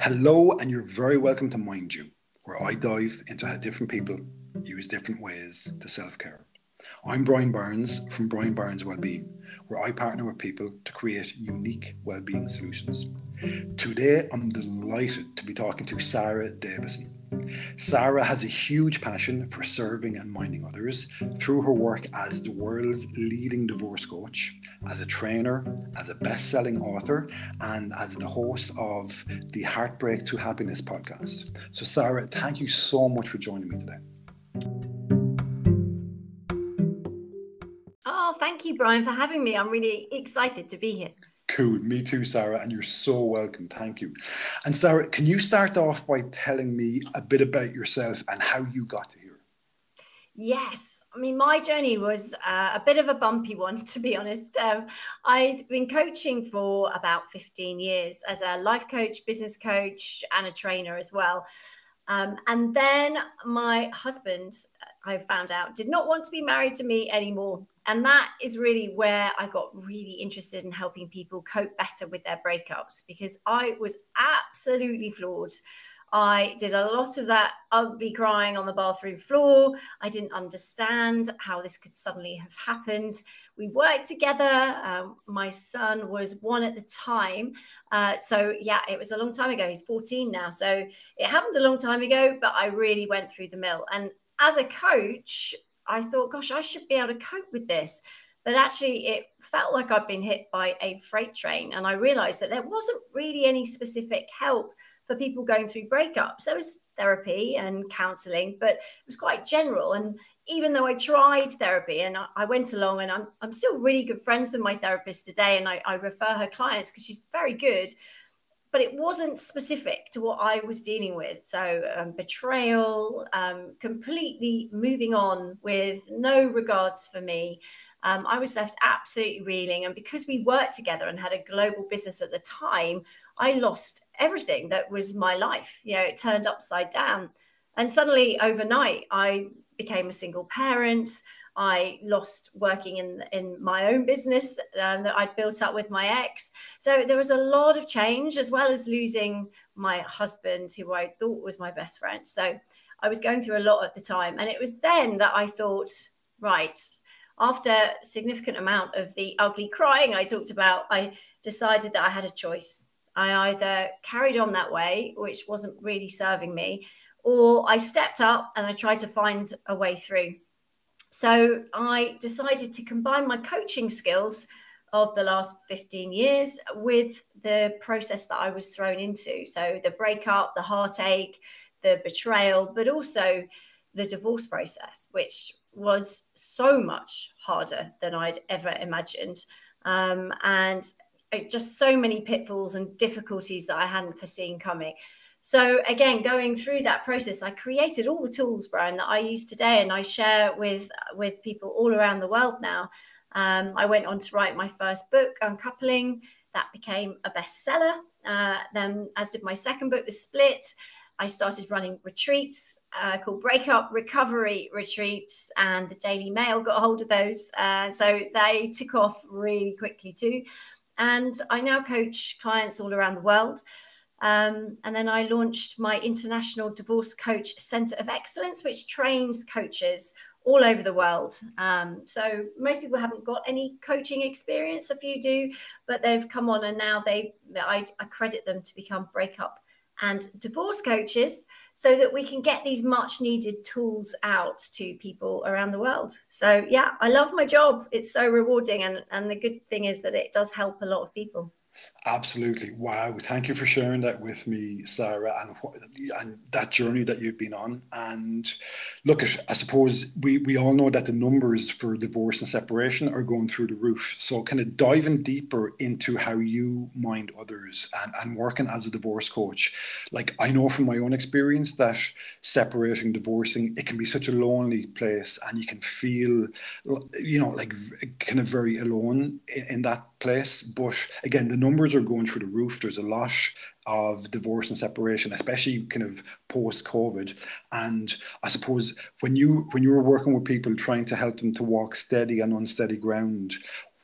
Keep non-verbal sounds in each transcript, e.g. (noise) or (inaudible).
Hello, and you're very welcome to Mind You, where I dive into how different people use different ways to self care. I'm Brian Barnes from Brian Barnes Wellbeing, where I partner with people to create unique well-being solutions. Today, I'm delighted to be talking to Sara Davison. Sara has a huge passion for serving and minding others through her work as the world's leading divorce coach, as a trainer, as a best selling author, and as the host of the Heartbreak to Happiness podcast. So, Sara, thank you so much for joining me today. Oh, thank you, Brian, for having me. I'm really excited to be here. Cool. Me too, Sara. And you're so welcome. Thank you. And Sara, can you start off by telling me a bit about yourself and how you got here? Yes. I mean, my journey was uh, a bit of a bumpy one, (laughs) to be honest. Um, I'd been coaching for about 15 years as a life coach, business coach, and a trainer as well. Um, and then my husband, I found out, did not want to be married to me anymore. And that is really where I got really interested in helping people cope better with their breakups because I was absolutely floored. I did a lot of that ugly crying on the bathroom floor. I didn't understand how this could suddenly have happened. We worked together. Um, my son was one at the time. Uh, so, yeah, it was a long time ago. He's 14 now. So, it happened a long time ago, but I really went through the mill. And as a coach, I thought, gosh, I should be able to cope with this. But actually, it felt like I'd been hit by a freight train. And I realized that there wasn't really any specific help for people going through breakups. There was therapy and counseling, but it was quite general. And even though I tried therapy and I, went along, and I'm, I'm still really good friends with my therapist today, and I, I refer her clients because she's very good but it wasn't specific to what I was dealing with. So, um, betrayal, um, completely moving on with no regards for me. Um, I was left absolutely reeling. And because we worked together and had a global business at the time, I lost everything that was my life. You know, it turned upside down. And suddenly, overnight, I became a single parent. I lost working in in my own business um, that I'd built up with my ex. So there was a lot of change, as well as losing my husband, who I thought was my best friend. So I was going through a lot at the time, and it was then that I thought, right. After a significant amount of the ugly crying I talked about, I decided that I had a choice. I either carried on that way, which wasn't really serving me, or I stepped up and I tried to find a way through. So I decided to combine my coaching skills of the last 15 years with the process that I was thrown into. So the breakup, the heartache, the betrayal, but also the divorce process, which was so much harder than I'd ever imagined. Um, and just so many pitfalls and difficulties that I hadn't foreseen coming. So again, going through that process, I created all the tools, Brian, that I use today, and I share with with people all around the world now. Um, I went on to write my first book, Uncoupling, that became a bestseller. Uh, then, as did my second book, The Split. I started running retreats uh, called Breakup Recovery Retreats, and the Daily Mail got a hold of those. Uh, so they took off really quickly too. And I now coach clients all around the world. Um, and then I launched my International Divorce Coach Center of Excellence, which trains coaches all over the world. Um, so most people haven't got any coaching experience. A few do, but they've come on and now they I, I credit them to become breakup and divorce coaches so that we can get these much needed tools out to people around the world. So yeah, I love my job. It's so rewarding and and the good thing is that it does help a lot of people. Absolutely. Wow. Thank you for sharing that with me, Sara, and, and that journey that you've been on. And look, I suppose we, we all know that the numbers for divorce and separation are going through the roof. So, kind of diving deeper into how you mind others and, and working as a divorce coach. Like, I know from my own experience that separating, divorcing, it can be such a lonely place, and you can feel, you know, like kind of very alone in, in that place. But again, the numbers are going through the roof. There's a lot of divorce and separation, especially kind of post COVID. And I suppose when you when you were working with people trying to help them to walk steady and unsteady ground,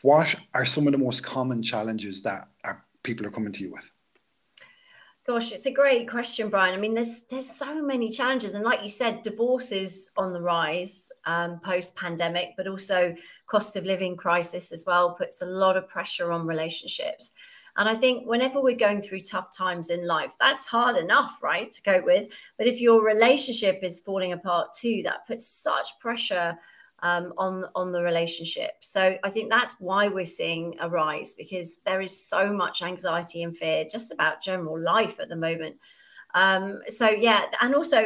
what are some of the most common challenges that are, people are coming to you with? Gosh, it's a great question, Brian. I mean, there's there's so many challenges, and like you said, divorce is on the rise um, post pandemic, but also cost of living crisis as well puts a lot of pressure on relationships. And I think whenever we're going through tough times in life, that's hard enough, right, to cope with. But if your relationship is falling apart too, that puts such pressure um, on on the relationship. So I think that's why we're seeing a rise because there is so much anxiety and fear just about general life at the moment. Um, so yeah, and also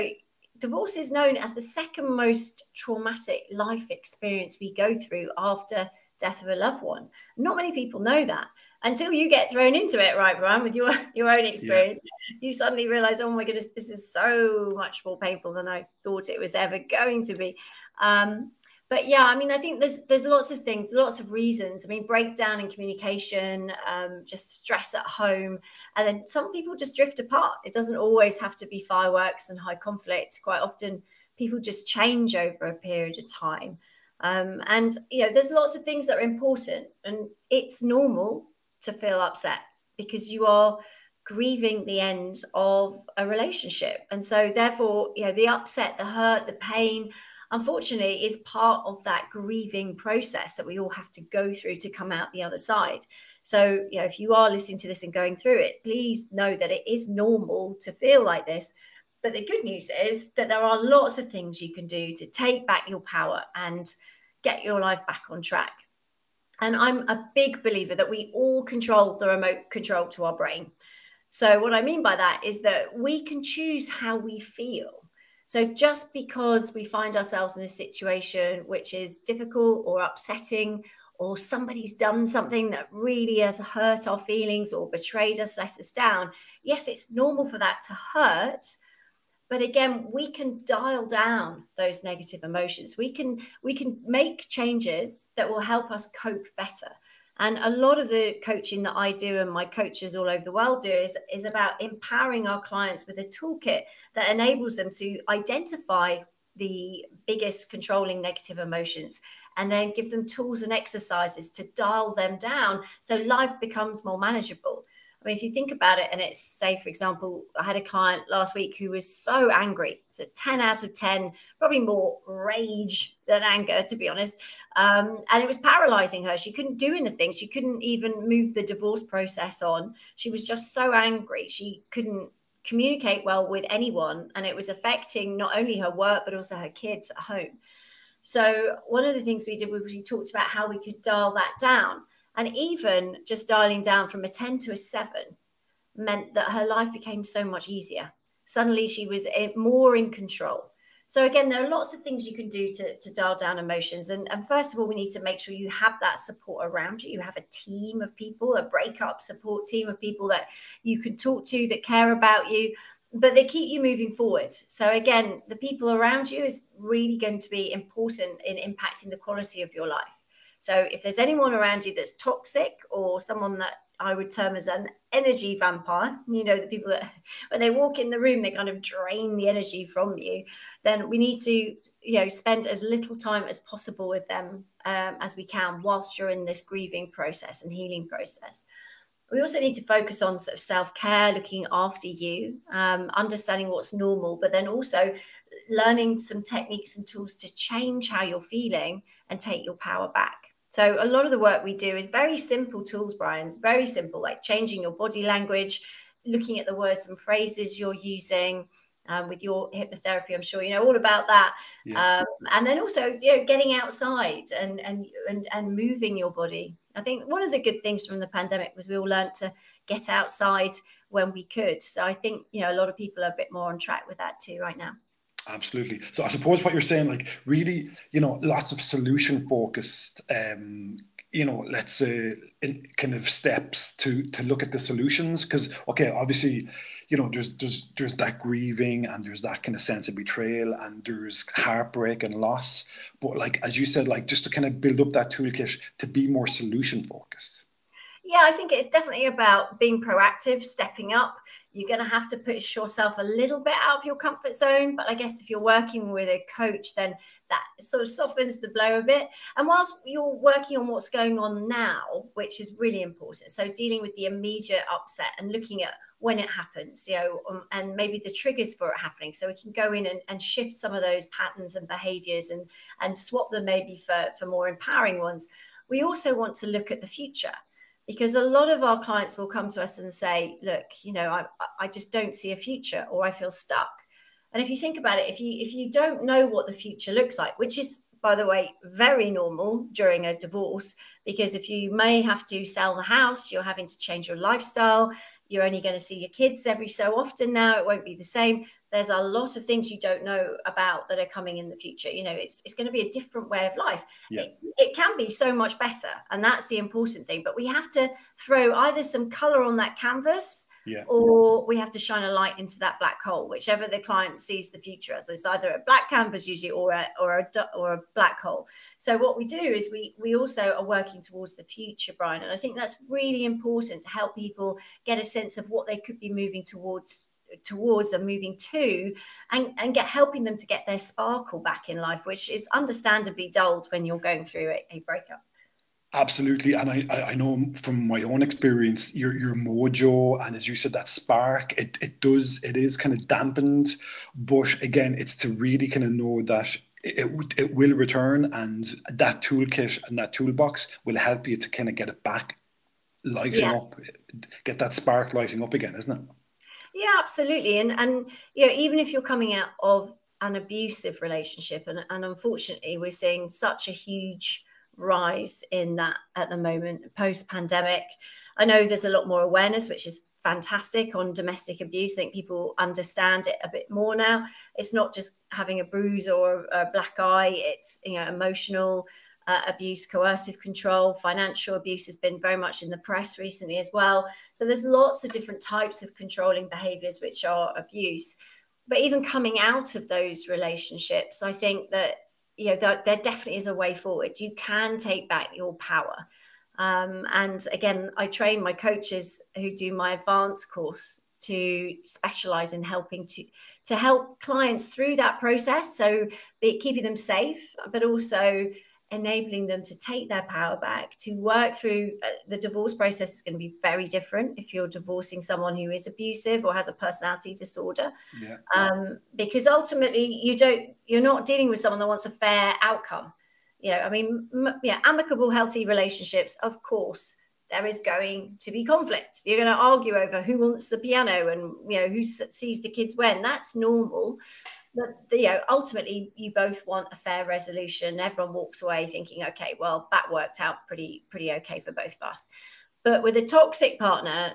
divorce is known as the second most traumatic life experience we go through after death of a loved one. Not many people know that until you get thrown into it, right, Brian, with your (laughs) your own experience. Yeah. You suddenly realize, oh my goodness, this is so much more painful than I thought it was ever going to be. Um, but yeah, I mean, I think there's there's lots of things, lots of reasons. I mean, breakdown in communication, um, just stress at home, and then some people just drift apart. It doesn't always have to be fireworks and high conflict. Quite often, people just change over a period of time. Um, and you know, there's lots of things that are important, and it's normal to feel upset because you are grieving the end of a relationship, and so therefore, you know, the upset, the hurt, the pain unfortunately is part of that grieving process that we all have to go through to come out the other side. So, you know, if you are listening to this and going through it, please know that it is normal to feel like this. But the good news is that there are lots of things you can do to take back your power and get your life back on track. And I'm a big believer that we all control the remote control to our brain. So, what I mean by that is that we can choose how we feel. So just because we find ourselves in a situation which is difficult or upsetting, or somebody's done something that really has hurt our feelings or betrayed us, let us down, yes, it's normal for that to hurt. But again, we can dial down those negative emotions. We can we can make changes that will help us cope better. And a lot of the coaching that I do and my coaches all over the world do is, is about empowering our clients with a toolkit that enables them to identify the biggest controlling negative emotions and then give them tools and exercises to dial them down so life becomes more manageable. I mean, if you think about it, and it's say, for example, I had a client last week who was so angry. So 10 out of 10, probably more rage than anger, to be honest. Um, and it was paralyzing her. She couldn't do anything. She couldn't even move the divorce process on. She was just so angry. She couldn't communicate well with anyone. And it was affecting not only her work, but also her kids at home. So one of the things we did was we talked about how we could dial that down. And even just dialing down from a 10 to a seven meant that her life became so much easier. Suddenly she was eh, more in control. So again, there are lots of things you can do to, to dial down emotions. And, and first of all, we need to make sure you have that support around you. You have a team of people, a breakup support team of people that you can talk to that care about you, but they keep you moving forward. So again, the people around you is really going to be important in impacting the quality of your life. So if there's anyone around you that's toxic or someone that I would term as an energy vampire, you know, the people that (laughs) when they walk in the room, they kind of drain the energy from you, then we need to, you know, spend as little time as possible with them um, as we can whilst you're in this grieving process and healing process. We also need to focus on sort of self care, looking after you, um, understanding what's normal, but then also learning some techniques and tools to change how you're feeling and take your power back. So a lot of the work we do is very simple tools, Brian. It's very simple, like changing your body language, looking at the words and phrases you're using. Um, with your hypnotherapy, I'm sure you know all about that. Yeah. Um, and then also, you know, getting outside and and and and moving your body. I think one of the good things from the pandemic was we all learned to get outside when we could. So I think you know a lot of people are a bit more on track with that too right now. Absolutely. So I suppose what you're saying, like really, you know, lots of solution focused, um, you know, let's say kind of steps to to look at the solutions. Because okay, obviously, you know, there's there's there's that grieving and there's that kind of sense of betrayal and there's heartbreak and loss. But like as you said, like just to kind of build up that toolkit to be more solution focused. Yeah, I think it's definitely about being proactive, stepping up, you're going to have to push yourself a little bit out of your comfort zone. But I guess if you're working with a coach, then that sort of softens the blow a bit. And whilst you're working on what's going on now, which is really important, so dealing with the immediate upset and looking at when it happens, you know, um, and maybe the triggers for it happening. So we can go in and, and shift some of those patterns and behaviors and and swap them maybe for, for more empowering ones. We also want to look at the future because a lot of our clients will come to us and say, look, you know, I, I just don't see a future or I feel stuck. And if you think about it, if you if you don't know what the future looks like, which is by the way very normal during a divorce, because if you may have to sell the house, you're having to change your lifestyle, you're only going to see your kids every so often now, it won't be the same there's a lot of things you don't know about that are coming in the future you know it's, it's going to be a different way of life yeah. it, it, can be so much better and that's the important thing but we have to throw either some color on that canvas yeah. or we have to shine a light into that black hole whichever the client sees the future as there's either a black canvas usually or a or a or a black hole so what we do is we we also are working towards the future brian and i think that's really important to help people get a sense of what they could be moving towards towards and moving to and, and get helping them to get their sparkle back in life which is understandably dulled when you're going through a, a breakup Absolutely, and I, I know from my own experience, your your mojo and as you said, that spark, it it does it is kind of dampened, but again, it's to really kind of know that it, it will return, and that toolkit and that toolbox will help you to kind of get it back lighting yeah. up, get that spark lighting up again, isn't it? Yeah, absolutely. And and you know, even if you're coming out of an abusive relationship, and, and unfortunately we're seeing such a huge rise in that at the moment post pandemic. I know there's a lot more awareness, which is fantastic on domestic abuse. I think people understand it a bit more now. It's not just having a bruise or a black eye, it's you know emotional uh, abuse, coercive control, financial abuse has been very much in the press recently as well. So there's lots of different types of controlling behaviors which are abuse. But even coming out of those relationships, I think that you know there, there definitely is a way forward. You can take back your power. Um, and again, I train my coaches who do my advanced course to specialize in helping to to help clients through that process so be keeping them safe but also enabling them to take their power back, to work through uh, the divorce process is going to be very different if you're divorcing someone who is abusive or has a personality disorder. Yeah. Um, because ultimately, you don't, you're not dealing with someone that wants a fair outcome. You know, I mean, m- yeah, amicable, healthy relationships, of course, there is going to be conflict. You're going to argue over who wants the piano and you know who sees the kids when. That's normal. But you know ultimately you both want a fair resolution. Everyone walks away thinking okay well that worked out pretty pretty okay for both of us. But with a toxic partner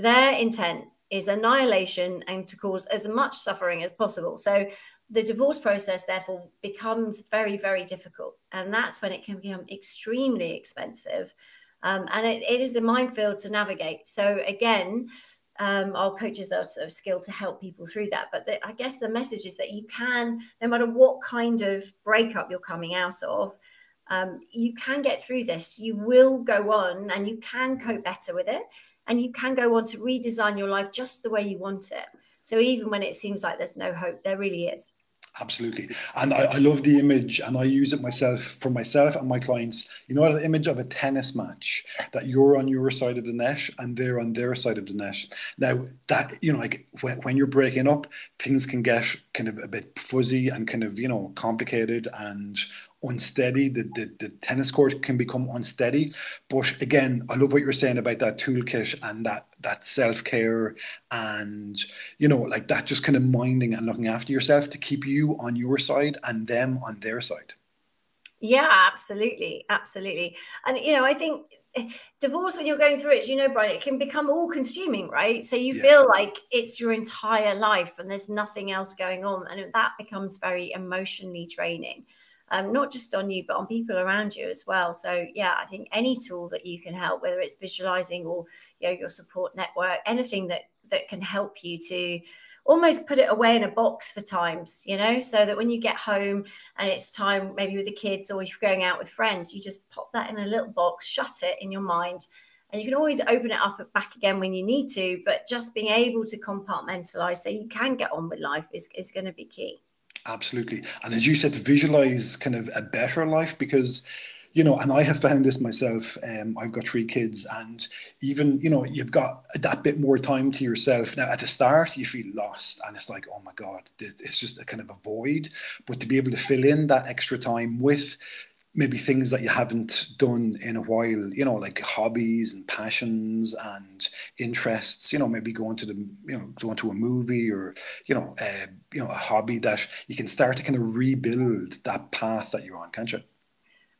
their intent is annihilation and to cause as much suffering as possible. So the divorce process therefore becomes very very difficult. And that's when it can become extremely expensive um, and it, it is a minefield to navigate so again um, our coaches are sort of skilled to help people through that. But the, I guess the message is that you can, no matter what kind of breakup you're coming out of, um, you can get through this. You will go on and you can cope better with it. And you can go on to redesign your life just the way you want it. So even when it seems like there's no hope, there really is. Absolutely. And I, I, love the image and I use it myself for myself and my clients. You know, that image of a tennis match that you're on your side of the net and they're on their side of the net. Now, that, you know, like when, when you're breaking up, things can get kind of a bit fuzzy and kind of, you know, complicated and unsteady. The, the, the tennis court can become unsteady. But again, I love what you're saying about that toolkit and that that self care and you know like that just kind of minding and looking after yourself to keep you on your side and them on their side. Yeah, absolutely, absolutely. And you know, I think divorce when you're going through it you know brian it can become all consuming right so you yeah. feel like it's your entire life and there's nothing else going on and that becomes very emotionally draining um, not just on you, but on people around you as well. So yeah, I think any tool that you can help, whether it's visualizing or you know your support network, anything that that can help you to almost put it away in a box for times, you know, so that when you get home and it's time maybe with the kids or if you're going out with friends, you just pop that in a little box, shut it in your mind and you can always open it up back again when you need to but just being able to compartmentalize so you can get on with life is, is going to be key absolutely and as you said to visualize kind of a better life because you know, and I have found this myself. Um, I've got three kids, and even you know, you've got that bit more time to yourself. Now, at the start, you feel lost, and it's like, oh my god, this, it's just a kind of a void. But to be able to fill in that extra time with maybe things that you haven't done in a while, you know, like hobbies and passions and interests, you know, maybe going to the, you know, going to a movie or, you know, uh, you know, a hobby that you can start to kind of rebuild that path that you're on, can't you?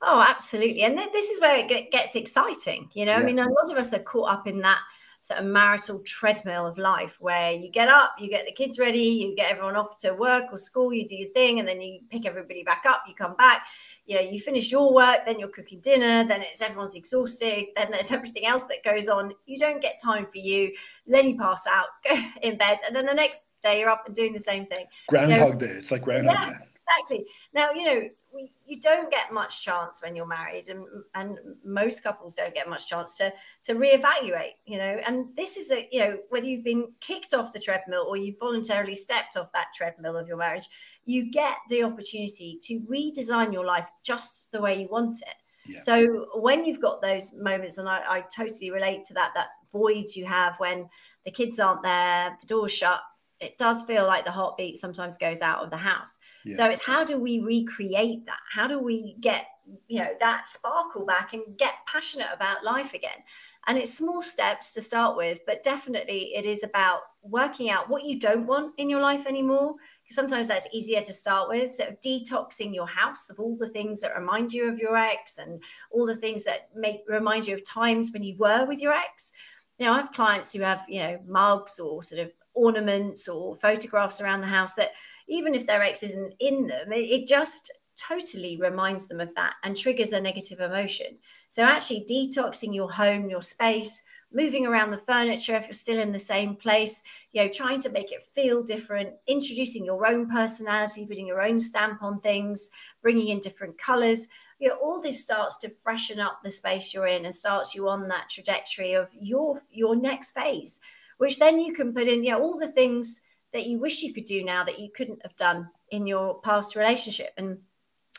Oh, absolutely. And this is where it gets exciting. You know, yeah. I mean, a lot of us are caught up in that sort of marital treadmill of life where you get up, you get the kids ready, you get everyone off to work or school, you do your thing, and then you pick everybody back up, you come back, you know, you finish your work, then you're cooking dinner, then it's everyone's exhausted, then there's (laughs) everything else that goes on. You don't get time for you, then you pass out, (laughs) go in bed, and then the next day you're up and doing the same thing. Groundhog you know, Day. It's like Groundhog yeah, Day. Exactly. Now, you know, we, you don't get much chance when you're married and, and most couples don't get much chance to to reevaluate you know and this is a you know whether you've been kicked off the treadmill or you've voluntarily stepped off that treadmill of your marriage you get the opportunity to redesign your life just the way you want it yeah. so when you've got those moments and I, I totally relate to that that void you have when the kids aren't there the door's shut it does feel like the heartbeat sometimes goes out of the house. Yeah. So it's how do we recreate that? How do we get you know that sparkle back and get passionate about life again? And it's small steps to start with, but definitely it is about working out what you don't want in your life anymore. Because sometimes that's easier to start with. So detoxing your house of all the things that remind you of your ex and all the things that make remind you of times when you were with your ex. Now I have clients who have, you know, mugs or sort of ornaments or photographs around the house that even if their ex isn't in them, it, it just totally reminds them of that and triggers a negative emotion. So actually detoxing your home, your space, moving around the furniture if you're still in the same place, you know, trying to make it feel different, introducing your own personality, putting your own stamp on things, bringing in different colors. You know, all this starts to freshen up the space you're in and starts you on that trajectory of your your next phase which then you can put in, you know, all the things that you wish you could do now that you couldn't have done in your past relationship. And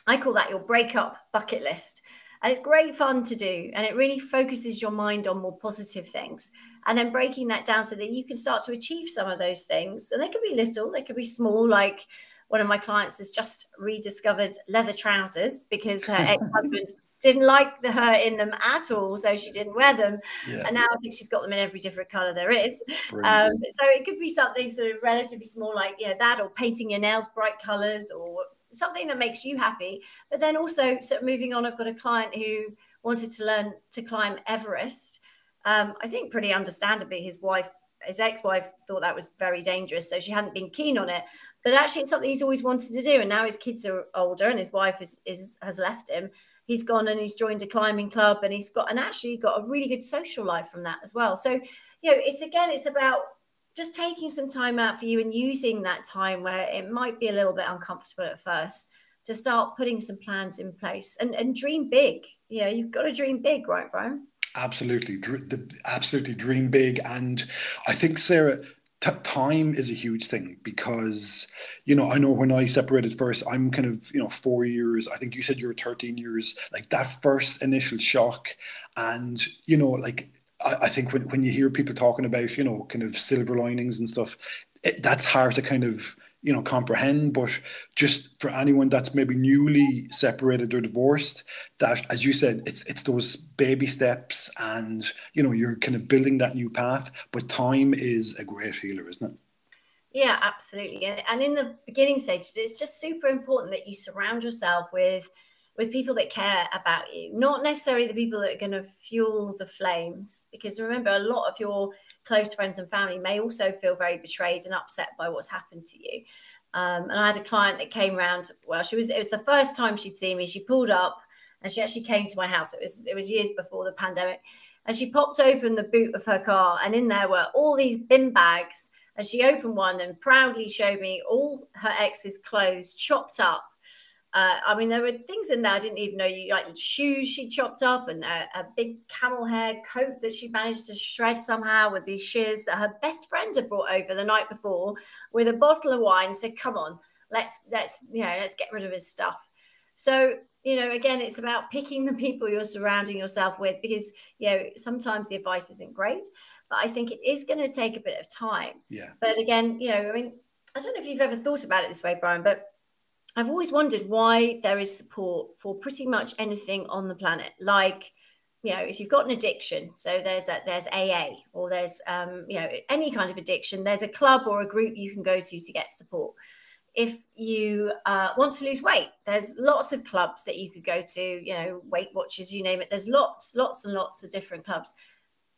I call that your breakup bucket list. And it's great fun to do. And it really focuses your mind on more positive things. And then breaking that down so that you can start to achieve some of those things. And they could be little, they could be small, like one of my clients has just rediscovered leather trousers because her (laughs) ex-husband didn't like the, her in them at all, so she didn't wear them. Yeah. And now I think she's got them in every different color there is. Um, so it could be something sort of relatively small, like know that, or painting your nails bright colors, or something that makes you happy. But then also, sort of moving on, I've got a client who wanted to learn to climb Everest. Um, I think pretty understandably, his wife his ex-wife thought that was very dangerous so she hadn't been keen on it but actually it's something he's always wanted to do and now his kids are older and his wife is, is has left him he's gone and he's joined a climbing club and he's got and actually got a really good social life from that as well. So, you know, it's again, it's about just taking some time out for you and using that time where it might be a little bit uncomfortable at first to start putting some plans in place and, and dream big. You know, you've got to dream big, right, Brian? Absolutely, absolutely dream big. And I think Sara, t- time is a huge thing because you know i know when i separated first i'm kind of you know four years i think you said you were 13 years like that first initial shock. And you know like I, I think when, when you hear people talking about you know kind of silver linings and stuff it, that's hard to kind of you know comprehend but just for anyone that's maybe newly separated or divorced that as you said it's it's those baby steps and you know you're kind of building that new path but time is a great healer isn't it? Yeah absolutely. And, and in the beginning stages it's just super important that you surround yourself with with people that care about you, not necessarily the people that are going to fuel the flames. Because remember, a lot of your close friends and family may also feel very betrayed and upset by what's happened to you. Um, and I had a client that came round. Well, she was. It was the first time she'd seen me. She pulled up and she actually came to my house. It was. It was years before the pandemic. And she popped open the boot of her car, and in there were all these bin bags. And she opened one and proudly showed me all her ex's clothes chopped up Uh, I mean, there were things in there I didn't even know. You like shoes she chopped up, and a, a, big camel hair coat that she managed to shred somehow with these shears that her best friend had brought over the night before with a bottle of wine. Said, "Come on, let's let's you know let's get rid of his stuff." So you know, again, it's about picking the people you're surrounding yourself with because you know sometimes the advice isn't great, but I think it is going to take a bit of time. Yeah. But again, you know, I mean, I don't know if you've ever thought about it this way, Brian, but I've always wondered why there is support for pretty much anything on the planet. Like, you know, if you've got an addiction, so there's a, there's AA or there's um, you know any kind of addiction, there's a club or a group you can go to to get support. If you uh, want to lose weight, there's lots of clubs that you could go to. You know, Weight Watchers, you name it. There's lots, lots and lots of different clubs.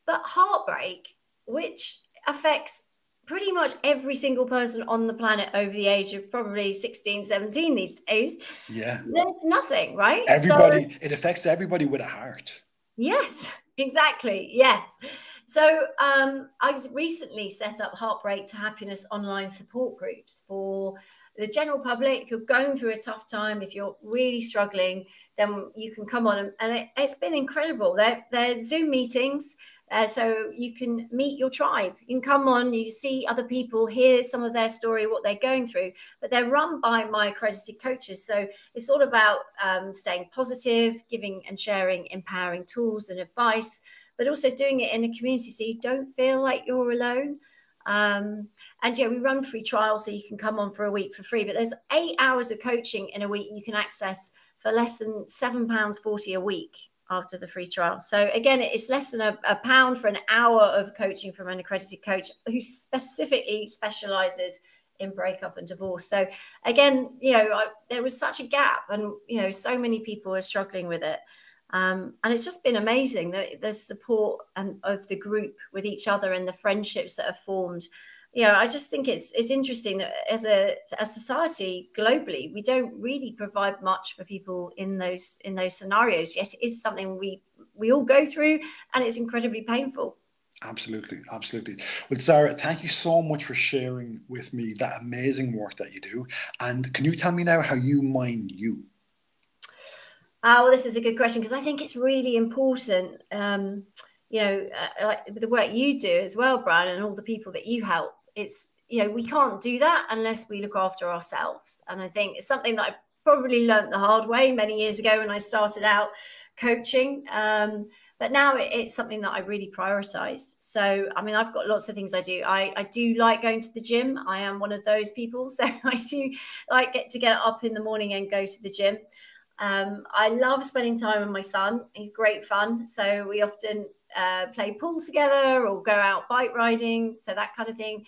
But heartbreak, which affects pretty much every single person on the planet over the age of probably 16 17 these days. Yeah. There's nothing right? Everybody so, it affects everybody with a heart. Yes (laughs) exactly yes. So um, i recently set up heartbreak to happiness online support groups for the general public. If you're going through a tough time if you're really struggling then you can come on and, and it, has been incredible. There, there's zoom meetings uh, so you can meet your tribe. You can come on, you see other people, hear some of their story, what they're going through. But they're run by my accredited coaches. So it's all about um, staying positive, giving and sharing empowering tools and advice, but also doing it in a community so you don't feel like you're alone. Um, and yeah, we run free trials so you can come on for a week for free. But there's eight hours of coaching in a week you can access for less than £7.40 a week after the free trial. So again, it's less than a, a, pound for an hour of coaching from an accredited coach who specifically specializes in breakup and divorce. So again, you know, I, there was such a gap, and you know, so many people are struggling with it. Um, and it's just been amazing the, the support and of the group with each other and the friendships that have formed you know, I just think it's it's interesting that as a a society globally, we don't really provide much for people in those in those scenarios. Yet it is something we we all go through, and it's incredibly painful. Absolutely, absolutely. Well, Sara, thank you so much for sharing with me that amazing work that you do. And can you tell me now how you mind you? Uh, well, this is a good question because I think it's really important. Um, you know, uh, like the work you do as well, Brian, and all the people that you help it's you know we can't do that unless we look after ourselves. And i think it's something that i probably learned the hard way many years ago when i started out coaching. Um, but now it's something that i really prioritize. So i mean i've got lots of things i do. I, I do like going to the gym. I am one of those people. (laughs) So i do like get to get up in the morning and go to the gym. Um, i love spending time with my son. He's great fun. So we often uh, play pool together or go out bike riding, so that kind of thing.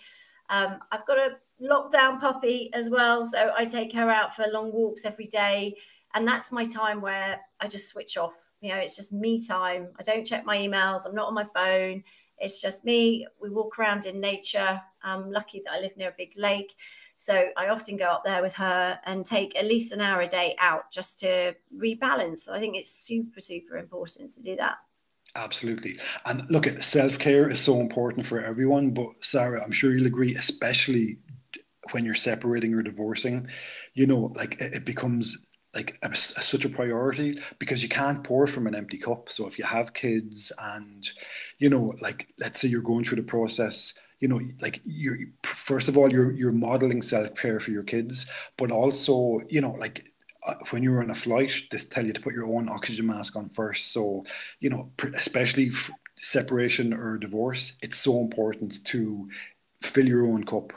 Um, I've got a lockdown puppy as well, so I take her out for long walks every day, and that's my time where I just switch off. You know, it's just me time. I don't check my emails. I'm not on my phone. It's just me. We walk around in nature. I'm lucky that I live near a big lake. So I often go up there with her and take at least an hour a day out just to rebalance. I think it's super, super important to do that. Absolutely. And look, self care is so important for everyone. But Sara, I'm sure you'll agree, especially when you're separating or divorcing, you know, like it, becomes like a, such a priority because you can't pour from an empty cup. So if you have kids and, you know, like let's say you're going through the process, you know, like you're first of all you're you're modeling self care for your kids, but also you know like when you're on a flight, they tell you to put your own oxygen mask on first. So, you know, especially separation or divorce, it's so important to fill your own cup.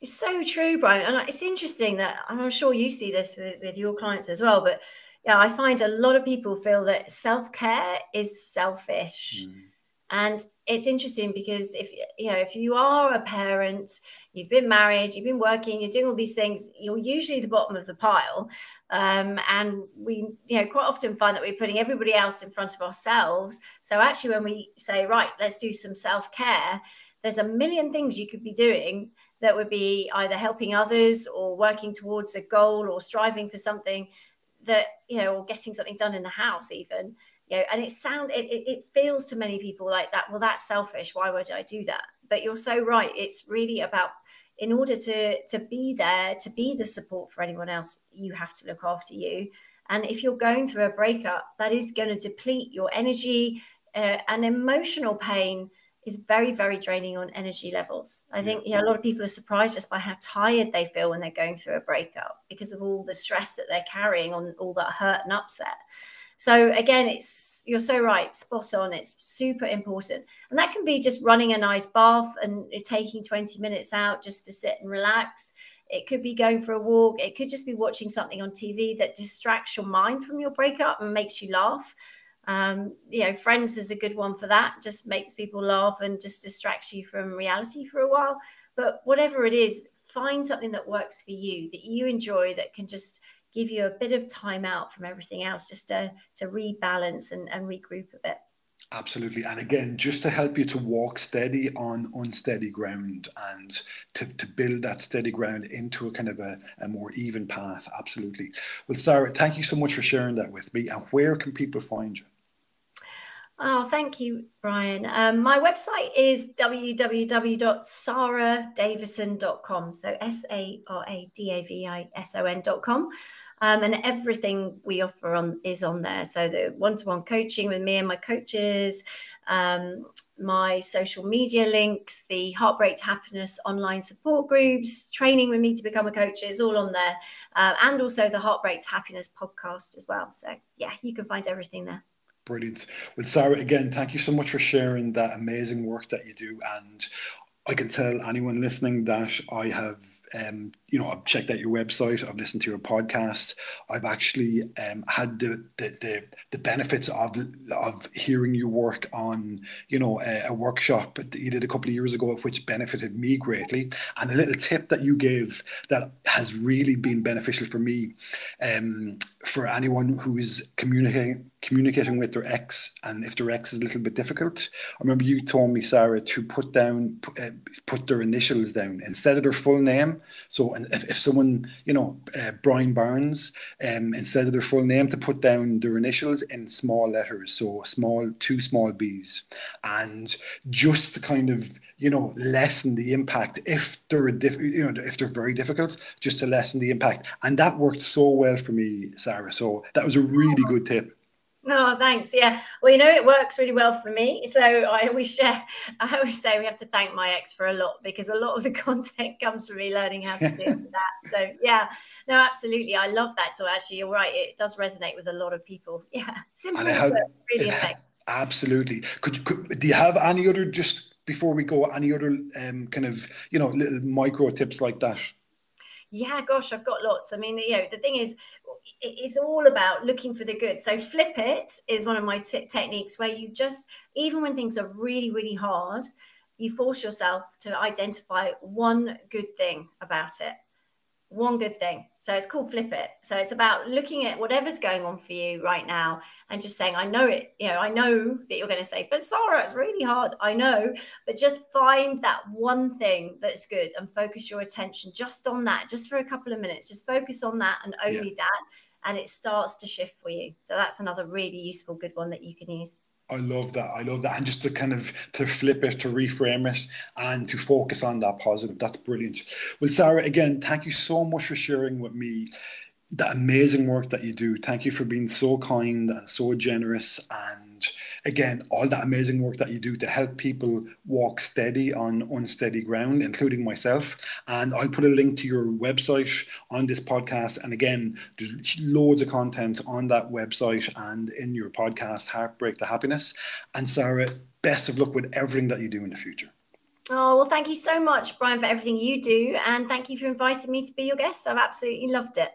It's so true, Brian. And it's interesting that I'm sure you see this with, with your clients as well. But yeah, I find a lot of people feel that self care is selfish. Mm. And it's interesting because if you know if you are a parent, you've been married, you've been working, you're doing all these things, you're usually the bottom of the pile. Um, and we, you know, quite often find that we're putting everybody else in front of ourselves. So actually, when we say, right, let's do some self care, there's a million things you could be doing that would be either helping others or working towards a goal or striving for something that you know or getting something done in the house even you know and it sound it, it, it feels to many people like that well that's selfish. Why would i do that? But you're so right. It's really about in order to to be there to be the support for anyone else you have to look after you. And if you're going through a breakup that is going to deplete your energy uh, and emotional pain is very very draining on energy levels. I think you know, a lot of people are surprised just by how tired they feel when they're going through a breakup because of all the stress that they're carrying on all that hurt and upset so again, it's you're so right, spot on. It's super important, and that can be just running a nice bath and taking 20 minutes out just to sit and relax. It could be going for a walk. It could just be watching something on TV that distracts your mind from your breakup and makes you laugh. Um, you know, Friends is a good one for that. Just makes people laugh and just distracts you from reality for a while. But whatever it is, find something that works for you, that you enjoy, that can just give you a bit of time out from everything else just to, to rebalance and, and regroup a bit. Absolutely. And again, just to help you to walk steady on unsteady ground and to, to build that steady ground into a kind of a, a more even path. Absolutely. Well, Sara, thank you so much for sharing that with me. And where can people find you? Oh, thank you, Brian. Um, my website is www.saradavison.com. So S A R A D A V I S O N.com. Um, and everything we offer on is on there. So the one-to-one coaching with me and my coaches, um, my social media links, the Heartbreak to Happiness online support groups, training with me to become a coach is all on there, uh, and also the Heartbreak to Happiness podcast as well. So yeah, you can find everything there. Brilliant. Well, Sara, again, thank you so much for sharing that amazing work that you do. And I can tell anyone listening that I have um, you know, I've checked out your website, I've listened to your podcast, I've actually um, had the, the, the the benefits of of hearing you work on, you know, a, a, workshop that you did a couple of years ago, which benefited me greatly. And a little tip that you gave that has really been beneficial for me, um, for anyone who is communicating communicating with their ex, and if their ex is a little bit difficult. I remember you told me, Sara, to put down uh, put their initials down instead of their full name so if, if someone, you know, uh, Brian Barnes, um, instead of their full name, to put down their initials in small letters, so small, two small b's, and just to kind of, you know, lessen the impact if they're a diff- you know, if they're very difficult, just to lessen the impact. And that worked so well for me, Sara. So that was a really good tip. Oh, thanks. Yeah. Well, you know, it works really well for me. So I always (laughs) share, I always say we have to thank my ex for a lot because a lot of the (laughs) content comes from me learning how to do (laughs) that. So yeah, no, absolutely. I love that. So actually, you're right. It does resonate with a lot of people. Yeah. Simple, have, but really effective. Absolutely. Could, could, do you have any other, just before we go, any other um, kind of, you know, little micro tips like that? Yeah, gosh, I've got lots. I mean, you know, the thing is, it's all about looking for the good. So flip it is one of my t- techniques where you just, even when things are really, really hard, you force yourself to identify one good thing about it one good thing. So it's called flip it. So it's about looking at whatever's going on for you right now and just saying, I know it, you know, I know that you're going to say, but Sara, it's really hard. I know, but just find that one thing that's good and focus your attention just on that, just for a couple of minutes. Just focus on that and only yeah. that. And it starts to shift for you. So that's another really useful, good one that you can use. I love that. I love that. And just to kind of to flip it, to reframe it, and to focus on that positive. That's brilliant. Well, Sara, again, thank you so much for sharing with me the amazing work that you do. Thank you for being so kind and so generous and again, all that amazing work that you do to help people walk steady on unsteady ground, including myself. And I'll put a link to your website on this podcast. And again, there's loads of content on that website and in your podcast, Heartbreak to Happiness. And Sara, best of luck with everything that you do in the future. Oh, well, thank you so much, Brian, for everything you do. And thank you for inviting me to be your guest. I've absolutely loved it.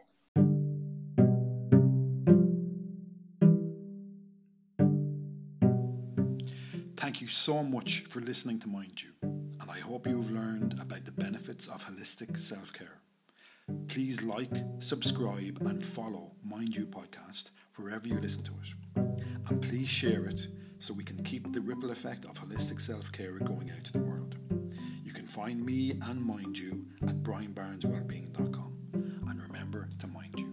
you so much for listening to Mind You, and I hope you have learned about the benefits of holistic self care. Please like, subscribe, and follow Mind You Podcast wherever you listen to it. And please share it so we can keep the ripple effect of holistic self care going out to the world. You can find me and Mind You at brianbarnswellbeing.com, And remember to mind you.